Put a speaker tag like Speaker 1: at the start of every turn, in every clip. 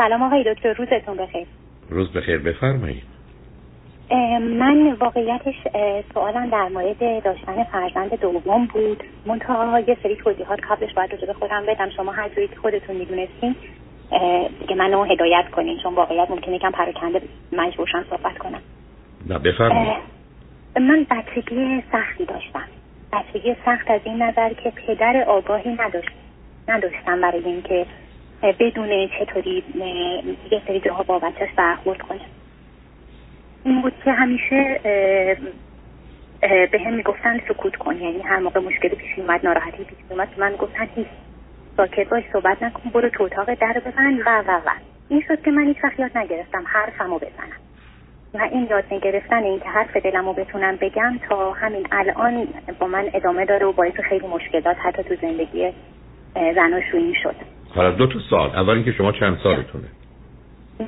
Speaker 1: سلام آقای دکتر روزتون بخیر.
Speaker 2: روز بخیر بفرمایید.
Speaker 1: من واقعیتش سوالم در مورد داشتن فرزند دوم بود. منتها یه سری توضیحات قبلش باید به خودم بدم. شما هر جوری که خودتون می‌دونستین دیگه منو هدایت کنین. چون واقعیت ممکنه یکم پراکنده مجبورشم صحبت کنم.
Speaker 2: نه بفرمایید.
Speaker 1: من بچگی سختی داشتم. بچگی سخت از این نظر که پدر آگاهی نداشت. نداشتم برای اینکه بدون چطوری یه سری جاها با بچهش برخورد کنه. این بود که همیشه به هم می‌گفتن سکوت کن. یعنی هر موقع مشکلی پیش اومد ناراحتی پیش اومد من گفتن هیچ ساکت باش صحبت نکن برو تو اتاق در بزن و و و. این شد که من هیچ وقت یاد نگرفتم حرفمو بزنم. و این یاد نگرفتن این که حرف دلمو بتونم بگم تا همین الان با من ادامه داره و باعث خیلی مشکلات حتی تو زندگی زناشویی شد.
Speaker 2: حالا دو تا سال. اول اینکه شما چند سالتونه؟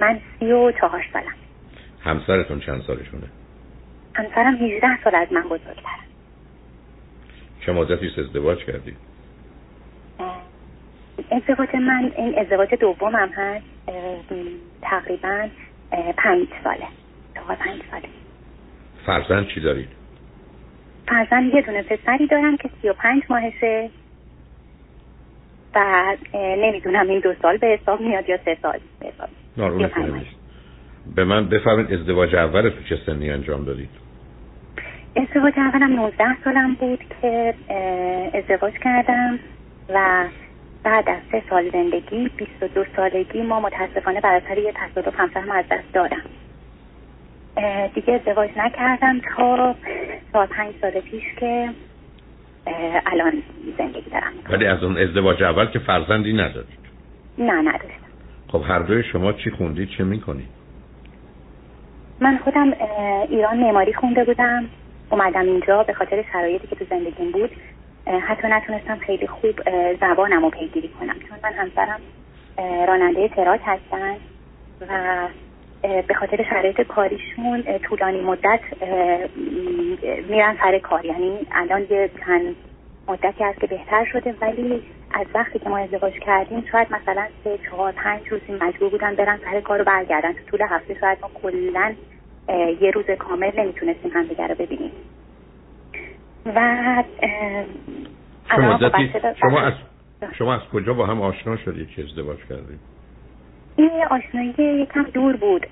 Speaker 1: من سی و چهار سالم.
Speaker 2: همسرتون چند سالشونه؟
Speaker 1: همسرم 18 سال از من بزرگترم
Speaker 2: چه مدتی ازدواج کردید
Speaker 1: ازدواج من این ازدواج دومم هست. تقریبا پنج ساله. تا پنج ساله.
Speaker 2: فرزند چی دارید؟
Speaker 1: فرزند یه دونه پسری دارم که سی و پنج ماهشه. و نمی‌دونم این دو سال به حساب میاد یا سه سال به حساب
Speaker 2: به من بفرمایید ازدواج اول تو چه سنی انجام دادید؟
Speaker 1: ازدواج اولم 19 سالم بود که ازدواج کردم و بعد از سه سال زندگی 22 سالگی ما متاسفانه بر اثر یه تصادف همسرم از دست دادم. دیگه ازدواج نکردم تا تا پنج سال پیش که الان زندگی دارم.
Speaker 2: ولی از اون ازدواج اول که فرزندی ندارید
Speaker 1: نه نداشتم
Speaker 2: خب هر دوی شما چی خوندید چه می‌کنید
Speaker 1: من خودم ایران معماری خونده بودم. اومدم اینجا به خاطر شرایطی که تو زندگیم بود. حتی نتونستم خیلی خوب زبانم رو پیگیری کنم. چون من همسرم راننده تراک هستن و به خاطر شرایط کاریشون طولانی مدت میرن سر کار. یعنی الان یه چند مدتی هست که بهتر شده ولی از وقتی که ما ازدواج کردیم شاید مثلا سه چهار پنج روزی مجبور بودن برن سر کار رو برگردن. تو طول هفته شاید ما کلا یه روز کامل نمی‌تونستیم همدیگه رو ببینیم. و
Speaker 2: شما, شما از شما از کجا با هم آشنا شدید که ازدواج کردید؟
Speaker 1: این آشنایی یکم دور بود.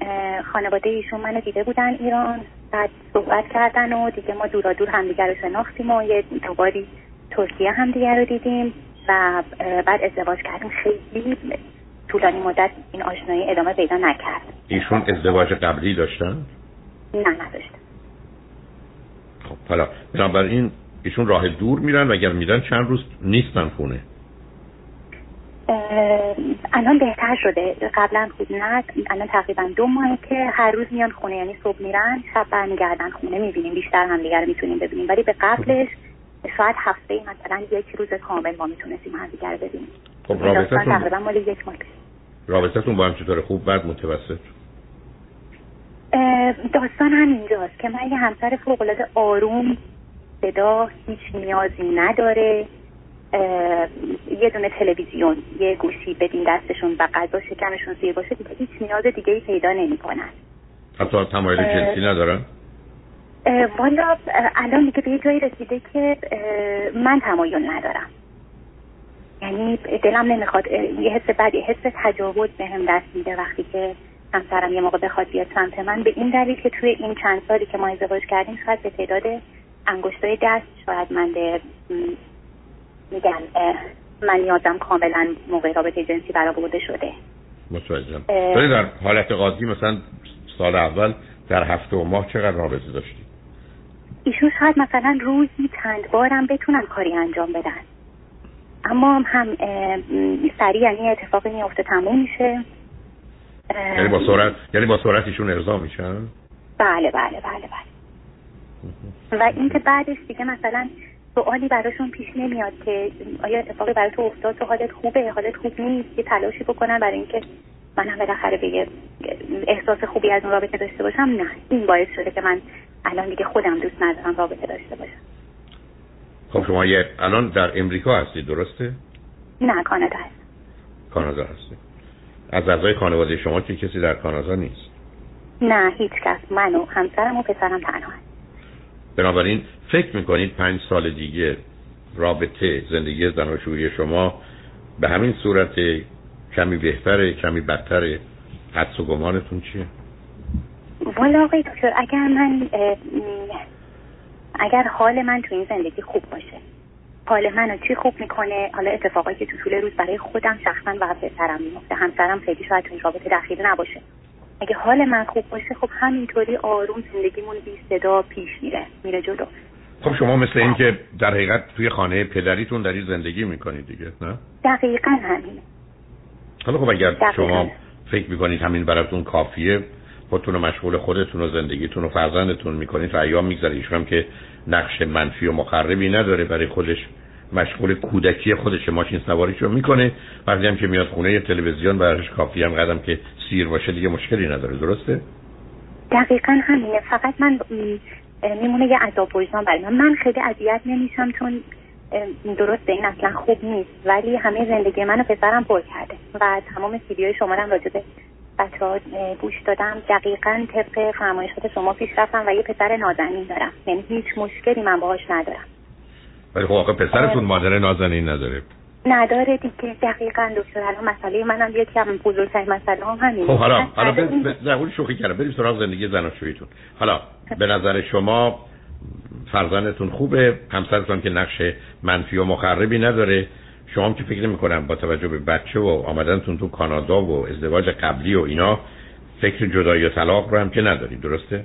Speaker 1: خانواده ایشون منو دیده بودن ایران بعد صحبت کردن و دیگه ما دورا دور همدیگه رو شناختیم و یه دوباری ترکیه همدیگه رو دیدیم و بعد ازدواج کردیم. خیلی طولانی مدت این آشنایی ادامه پیدا نکرد.
Speaker 2: ایشون ازدواج قبلی داشتن؟
Speaker 1: نه نداشتن.
Speaker 2: خب حالا بنابراین ایشون راه دور میرن و اگر میرن چند روز نیستن خونه؟
Speaker 1: الان بهتر شده. قبلا خوب نه الان تقریبا دو ماهه که هر روز میان خونه یعنی صبح میرن شب برمیگردن خونه می‌بینیم بیشتر هم دیگر می‌تونیم ببینیم. ولی به قبلش شاید هفته مثلا یک روز کامل ما می‌تونستیم همدیگر ببینیم.
Speaker 2: خب رابطتون
Speaker 1: تقریبا مال یک ماه.
Speaker 2: رابطتون با هم چطور؟ خوب بعد متوسط؟
Speaker 1: داستان همینجاست که من یه همسر فوقالعاده آروم صدا هیچ نیازی نداره. یه دونه تلویزیون یه گوشی بدین دستشون و غذا شکمشون سیر باشه دیگه هیچ نیاز دیگه ای پیدا نمی‌کنن.
Speaker 2: حتی تمایل جنسی ندارن؟
Speaker 1: والا الان دیگه به یه جایی رسیده که من تمایل ندارم. یعنی دلم نمی‌خواد یه حس بعد یه حس تجاوز به هم دست میده وقتی که همسرم یه موقع بخواد بیاد سمت من. به این دلیل که توی این چند سالی که ما ازدواج کردیم شاید به تعداد انگشتای دست شاید من میگن من یادم کاملا موقع رابطه جنسی برآورده شده.
Speaker 2: متوجهم. ولی در حالت قاضی مثلا سال اول در هفته و ماه چقدر رابطه داشتی؟
Speaker 1: ایشون شاید مثلا روزی چند بارم بتونن کاری انجام بدن. اما هم سریع یعنی اتفاقی میفته تموم میشه.
Speaker 2: یعنی با سرعت یعنی با سرعت ایشون ارضا میشن؟
Speaker 1: بله بله بله بله. و اینکه بعدش دیگه مثلا سوالی براشون پیش نمیاد که آیا اتفاقی برای تو افتاد تو حالت خوبه؟ حالت خوب نیست یه تلاشی بکنن برای اینکه منم بالاخره به احساس خوبی از اون رابطه داشته باشم؟ نه. این باعث شده که من الان دیگه خودم دوست ندارم رابطه داشته باشم.
Speaker 2: خب شما یه الان در امریکا هستی درسته؟
Speaker 1: نه کانادا هست
Speaker 2: کانادا هستی. از اعضای خانواده شما که کسی در کانادا نیست؟
Speaker 1: نه هیچ کس من و همسرم و پسرم تنها
Speaker 2: بنابراین فکر می‌کنید پنج سال دیگه رابطه زندگی زناشویی شما به همین صورت کمی بهتره کمی بدتره؟ حدس و گمانتون چیه؟
Speaker 1: والا آقای دکتر اگر من اگر حال من تو این زندگی خوب باشه حال منو چی خوب می‌کنه؟ حالا اتفاقایی که تو طول روز برای خودم شخصا و پسرم میفته همسرم خیلی شاید تو این رابطه دخیل نباشه. اگه حال من خوب باشه خب همینطوری آروم زندگیمون بی صدا پیش میره میره جلو.
Speaker 2: خب شما مثل این که در حقیقت توی خانه پدریتون داری زندگی می‌کنید دیگه نه؟
Speaker 1: دقیقا همینه
Speaker 2: حالا خب اگر شما فکر می‌کنید همین براتون کافیه خودتون رو مشغول خودتون و زندگیتون و فرزندتون می‌کنید و ایام میگذره ایشون که نقش منفی و مخربی نداره برای خودش. مشغول کودکی خودش ماشین سواریشو می‌کنه. وقتی هم که میاد خونه تلویزیون براش کافی هم قدم که سیر باشه دیگه مشکلی نداره. درسته؟
Speaker 1: دقیقا همینه. فقط من میمونه یه عذاب وجدان برای من. من خیلی اذیت نمیشم چون درسته این اصلا خوب نیست. ولی همه زندگی منو پسرم پر کرده و تمام سیدی شما هم راجع بچه ها گوش دادم. دقیقا طبق فرمایشات شما پیش رفتم و یه پسر نازنین دارم. یعنی هیچ مشکلی من باهاش ندارم.
Speaker 2: ولی خب آقا پسرتون مادر نازنین نداره.
Speaker 1: نداره دیگه. دقیقا دکتر الان مسئله منم یکی هم بزرگترین مسئله هم همین
Speaker 2: خب حالا حالا به شوخی کردم. بریم سراغ زندگی زناشوییتون. حالا به نظر شما فرزندتون خوبه؟ همسرتون که نقش منفی و مخربی نداره. شما هم که فکر نمی کنم با توجه به بچه و آمدنتون تو کانادا و ازدواج قبلی و اینا فکر جدایی و طلاق رو هم که ندارید. درسته؟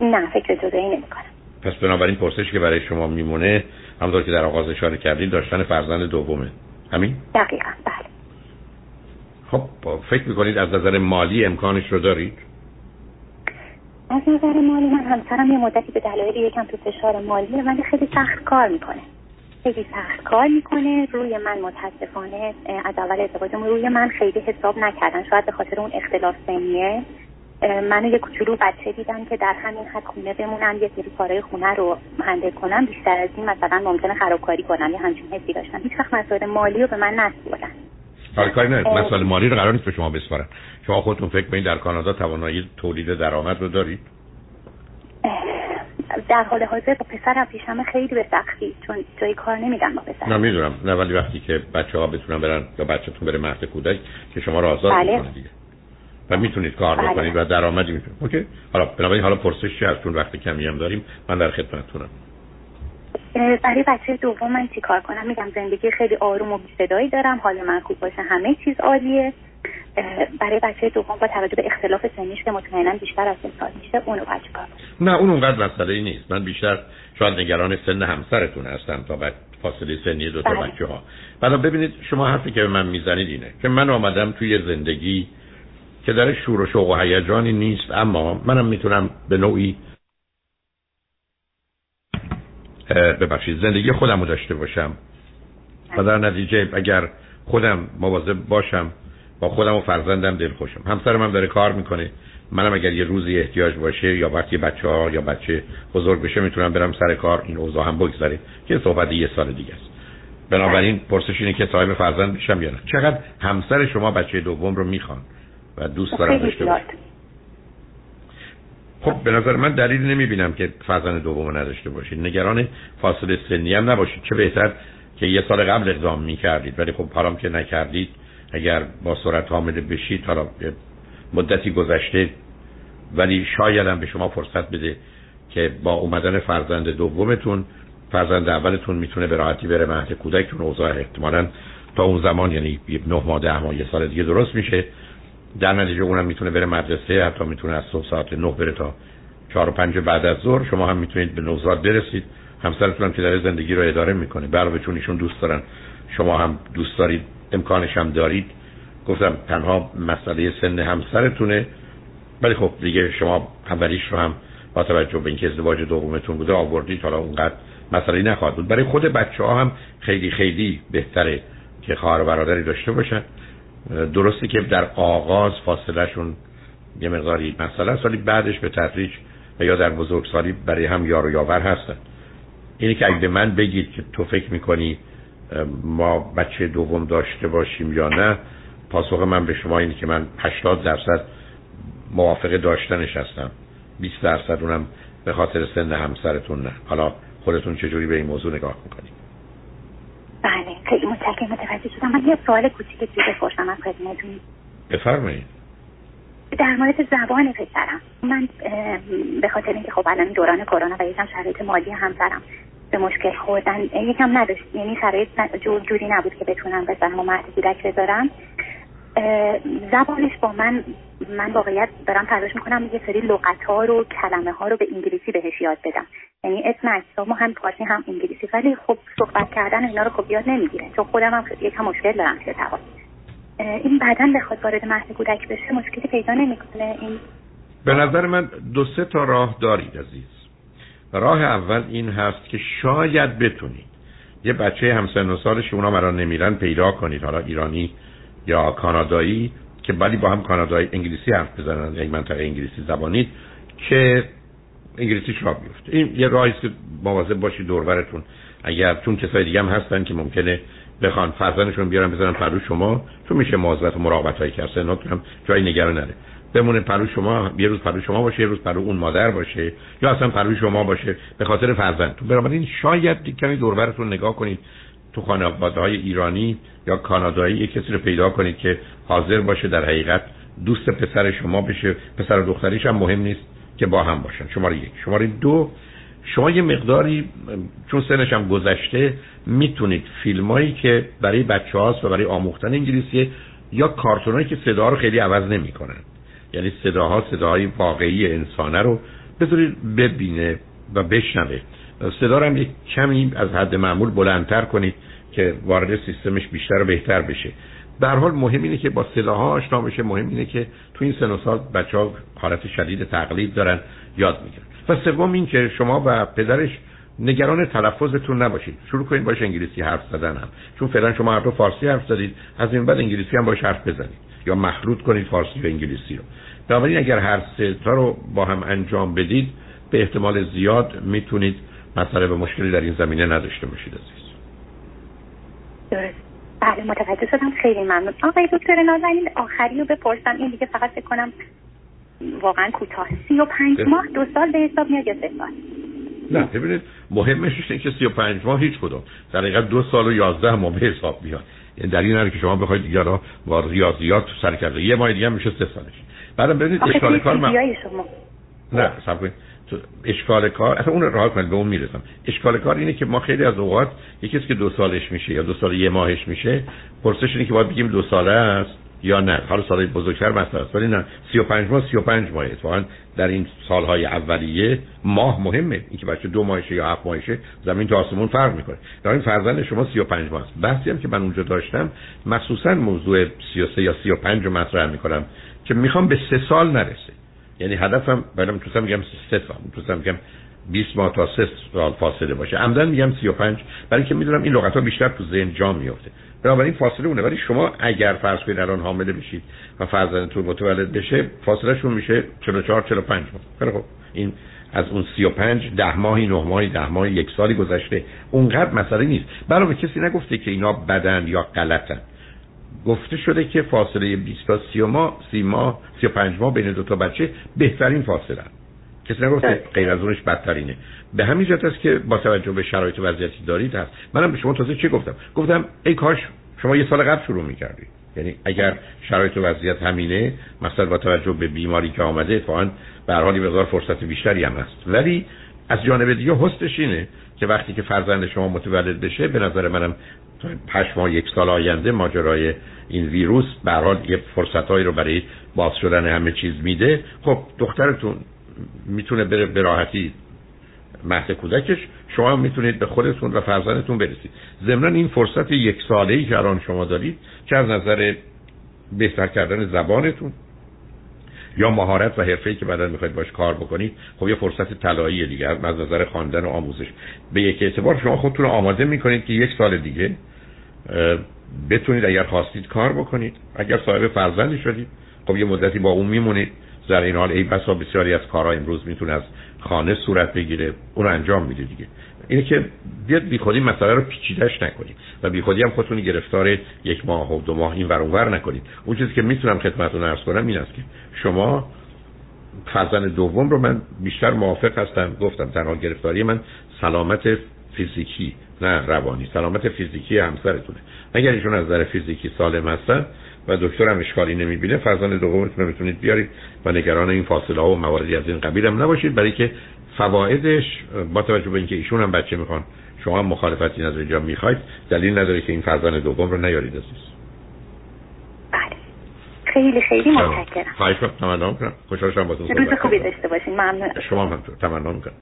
Speaker 1: نه فکر جدایی نمی کنم
Speaker 2: پس بنابراین پرسش که برای شما میمونه همونطور که در آغاز اشاره کردید داشتن فرزند دومه. همین؟
Speaker 1: دقیقا بله.
Speaker 2: خب فکر می‌کنید از نظر مالی امکانش رو دارید؟
Speaker 1: از نظر مالی من همسرم یه مدتی به دلایل یکم تو فشار مالی ولی خیلی سخت کار می‌کنه. خیلی سخت کار می‌کنه. روی من متاسفانه از اول ازدواجمون روی من خیلی حساب نکردن. شاید به خاطر اون اختلاف سنیه. منو یه کوچولو بچه دیدن که در همین حد خونه بمونم یه سری کارهای خونه رو هندل کنم. بیشتر از این مثلا ممکنه خرابکاری کنم یه همچین حسی داشتن هیچ وقت مسائل مالی رو به من نسپردن.
Speaker 2: حالا کاری نه مسائل مالی رو قرار نیست به شما بسپارن شما خودتون فکر کنید در کانادا توانایی تولید درآمد رو دارید؟
Speaker 1: در حال حاضر با پسرم پیشم خیلی به سختی چون جایی کار نمیدم با پسرم.
Speaker 2: نه می‌دونم. نه ولی وقتی که بچه ها بتونن برن یا بچهتون بره مهد کودک که شما رو آزاد بله. دیگه. و می‌تونید کار بله. بکنید و درآمدی می‌تونید. اوکی. حالا بنابراین حالا پرسش چی از چون وقت کمی هم داریم. من در خدمتتونم.
Speaker 1: برای بچه دوم من چی کار کنم؟ میگم زندگی خیلی آروم و بی‌صدایی دارم. حال من خوب باشه. همه چیز عالیه. برای بچه دوم با توجه به اختلاف سنیش که مطمئنا بیشتر از سال میشه اونو بچه کار
Speaker 2: نه اون اونقدر مسئله نیست. من بیشتر شاید نگران سن همسرتون هستم تا بعد فاصله سنی دو تا بله. بچه ها ببینید شما حرفی که به من می‌زنید اینه که من آمدم توی زندگی که در شور و شوق و هیجانی نیست اما منم می‌تونم به نوعی ببخشید زندگی خودم رو داشته باشم. و در نتیجه اگر خودم مواظب باشم با خودم و فرزندم دل خوشم همسرم هم داره کار می‌کنه. منم اگر یه روزی احتیاج باشه یا وقتی بچه ها یا بچه بزرگ بشه می‌تونم برم سر کار این اوضاع هم بگذره که صحبت یه سال دیگه است. بنابراین پرسش اینه که صاحب فرزند بشم یا نه. چقدر همسر شما بچه دوم رو می‌خوان؟ و دوست دارن داشته باشه خب به نظر من دلیل نمی‌بینم که فرزند دوم نداشته باشید نگران فاصله سنی هم نباشید. چه بهتر که یه سال قبل اقدام می‌کردید. ولی خب حرام که نکردید. اگر با سرعت حامله بشید حالا مدتی گذشته. ولی شاید هم به شما فرصت بده که با اومدن فرزند دومتون فرزند اولتون می‌تونه به راحتی بره مهد کودکتون. اوضاع احتمالا تا اون زمان یعنی نه ماه ده ماه یه سال دیگه درست میشه. در نتیجه اونم می‌تونه بره مدرسه حتی می‌تونه از صبح ساعت نه بره تا چهار و پنج بعد از ظهر. شما هم می‌تونید به نوزاد برسید. همسرتون هم که داره زندگی رو اداره می‌کنه. برای چون ایشون دوست دارن. شما هم دوست دارید. امکانش هم دارید. گفتم تنها مسئله سن همسرتونه. ولی خب دیگه شما اولیش رو هم با توجه به اینکه ازدواج دومتون بوده آوردید. حالا اونقدر مسئله نخواهد بود. برای خود بچه ها هم خیلی خیلی بهتره که خواهر و برادری داشته باشن. درسته که در آغاز فاصله شون یه مقداری مسئله است بعدش به تدریج و یا در بزرگسالی برای هم یار و یاور هستن. اینی که اگه من بگید که تو فکر می‌کنی ما بچه دوم داشته باشیم یا نه پاسخ من به شما اینه که من 80 درصد موافق داشتنش هستم. 20 درصد اونم به خاطر سن همسرتون نه. حالا خودتون چجوری به این موضوع نگاه می‌کنید؟
Speaker 1: خیلی متشکرم. متوجه شدم. من یه سوال کوچیک دیگه بپرسم از خدمتتون.
Speaker 2: بفرمایید.
Speaker 1: در مورد زبان پسرم. من به خاطر اینکه خب الان دوران کرونا و یکم شرایط مالی همسرم به مشکل خوردن یکم نداشت. یعنی شرایط جوری نبود که بتونم بزنم و کودک بذارم. زبانش با من من واقعیت دارم تلاش می‌کنم یه سری لغت ها رو کلمه ها رو به انگلیسی بهش یاد بدم. یعنی اسم اجسام هم پارسی هم انگلیسی. ولی خب صحبت کردن اینا رو خب یاد نمی‌گیره. چون خودم هم یکم مشکل دارم که این بعدا بخواد وارد مهد کودک بشه مشکلی پیدا نمی‌کنه. این
Speaker 2: به نظر من دو سه تا راه دارید عزیز. راه اول این هست که شاید بتونید. یه بچه همسن و سالش اونا مرا نمیرن پیدا کنید. حالا ایرانی یا کانادایی که ولی با هم کانادایی انگلیسی حرف بزنن یا منطقه انگلیسی زبانید که انگلیسیش را بیفته این یه راهی که مواظب باشید دوربرتون اگر چون کسای دیگه هم هستن که ممکنه بخوان فرزندشون بیارن بزنن پرو شما چون میشه مواظبت و مراقبت هایی کرد هم جای نگران نره. بمونه پهلو شما یه روز پهلو شما باشه یه روز پهلو اون مادر باشه یا اصلا پهلو شما باشه به خاطر فرزندتون. بنابراین شاید کمی دوربرتون نگاه کنید. تو خانواده های ایرانی یا کانادایی یه کسی رو پیدا کنید که حاضر باشه در حقیقت دوست پسر شما بشه پسر و دختریش هم مهم نیست که با هم باشن. شماره یک. شماره دو شما یه مقداری چون سنش هم گذشته می‌تونید فیلمایی که برای بچه هاست و برای آموختن انگلیسی یا کارتونایی که صدا رو خیلی عوض نمی‌کنن. یعنی صداها صداهای واقعی انسانه رو بذارید ببینه و بشنوه. صدا هم یک کمی از حد معمول بلندتر کنید که وارد سیستمش بیشتر و بهتر بشه. به حال مهم اینه که با صداها آشنا بشه. مهم اینه که تو این سن و سال بچه ها حالت شدید تقلید دارن یاد می‌گیرن. و سوم این که شما و پدرش نگران تلفظتون نباشید. شروع کنید باش انگلیسی حرف زدن هم. چون فعلا شما هر دو فارسی حرف زدید از این بعد انگلیسی هم باش حرف بزنید. یا مخلوط کنید فارسی و انگلیسی رو. بنابراین اگر هر سه رو با هم انجام بدید به احتمال زیاد می‌تونید مسئله به مشکلی در این زمینه نداشته باشید عزیز.
Speaker 1: درست. بله متوجه شدم. خیلی ممنون. آقای دکتر نازنین آخری رو بپرسم. این دیگه فقط فکر کنم واقعا کوتاه. سی و پنج ماه دو سال به حساب میاد یا سه سال؟
Speaker 2: نه ببینید مهمش اینه که سی و پنج ماه هیچ کدوم در حقیقت دو سال و یازده ماه به حساب میاد. یعنی در این که شما بخواید دیگه را با ریاضیات سر کرده یه ماه دیگه میشه سه سالش. بعدم ببینید اشکال کار من...
Speaker 1: شما.
Speaker 2: نه سب کنید. اشکال کار اصلا اون راه کنید به اون می‌رسم. اشکال کار اینه که ما خیلی از اوقات یکی که دو سالش میشه یا دو سال یه ماهش میشه پرسش اینه که باید بگیم دو ساله است یا نه. حالا سالهای بزرگتر مثلا است ولی نه. 35 ماه 35 ماه اتفاقا در این سالهای اولیه ماه مهمه. اینکه بچه دو ماهشه یا هفت ماهشه زمین تا آسمون فرق می‌کنه. در این فرزند شما 35 ماه است. بحثی هم که من اونجا داشتم مخصوصا موضوع 33 یا 35 رو مطرح می‌کنم که می‌خوام به سه سال نرسه. یعنی هدفم بعدم تو میگم سه سال تو میگم 20 ماه تا 3 سال فاصله باشه. عمدن میگم 35 برای اینکه می‌دونم این لغت ها بیشتر تو ذهن جا میفته بنابراین فاصله اونه. ولی شما اگر فرض کنید الان حامله بشید و فرزندتون متولد بشه فاصله شون میشه 44 45 ماه. خیلی خب این از اون 35 ده ماهی نه ماهی ده ماهی یک سالی گذشته. اونقدر مسئله نیست. برای کسی نگفته که اینا بدن یا غلطن. گفته شده که فاصله 20 تا 30 ماه 30 ماه 35 ماه بین دو تا بچه بهترین فاصله کسی نگفته غیر از اونش بدترینه. به همین جهت است که با توجه به شرایط وضعیتی دارید هست. منم به شما تازه چه گفتم؟ گفتم ای کاش شما یه سال قبل شروع می‌کردید. یعنی اگر شرایط و وضعیت همینه مثلا با توجه به بیماری که آمده اتفاقا به هر حال مقدار فرصت بیشتری هم هست. ولی از جانب دیگه هستش اینه که وقتی که فرزند شما متولد بشه به نظر منم هشت ماه یک سال آینده ماجرای این ویروس به حال یه فرصتهایی رو برای باز شدن همه چیز میده. خب دخترتون می‌تونه بره به راحتی مهد کودکش. شما می‌تونید به خودتون و فرزندتون برسید. ضمن این فرصت یک ساله ای که الان شما دارید که از نظر بهتر کردن زبانتون یا مهارت و حرفه‌ای که بعدا می‌خواید باش کار بکنید خب یه فرصت طلایی دیگه از نظر خواندن و آموزش. به یک اعتبار شما خودتون رو آماده می‌کنید که یک سال دیگه بتونید اگر خواستید کار بکنید. اگر صاحب فرزندی شدید خب یه مدتی با اون میمونید. در این حال ای بسا بسیاری از کارها امروز می‌تونه از خانه صورت بگیره اون انجام میده دیگه. اینه که بیاد بی خودی مسئله رو پیچیدش نکنید و بی خودی هم خودتون گرفتار یک ماه و دو ماه این ور اونور نکنید. اون چیزی که می‌تونم خدمتتون عرض کنم این است که شما فرزند دوم رو من بیشتر موافق هستم. گفتم تنها گرفتاری من سلامت فیزیکی نه روانی. سلامت فیزیکی همسرتونه. اگر ایشون از نظر فیزیکی سالم هستن و دکتر هم اشکالی نمی‌بینه فرزند دومتون می‌تونید بیارید و نگران این فاصله ها و مواردی از این قبیل هم نباشید. برای که فوایدش با توجه به اینکه ایشون هم بچه می‌خوان شما هم مخالفتی از اینجا می‌خواید دلیل نداره که این فرزند دوم رو نیارید عزیز.
Speaker 1: بله. خیلی خیلی متشکرم.
Speaker 2: خواهش کنم تمنا کنم. خوشحال شدم
Speaker 1: روز خوبی داشته باشین. ممنون.
Speaker 2: شما هم تمنا می‌کنم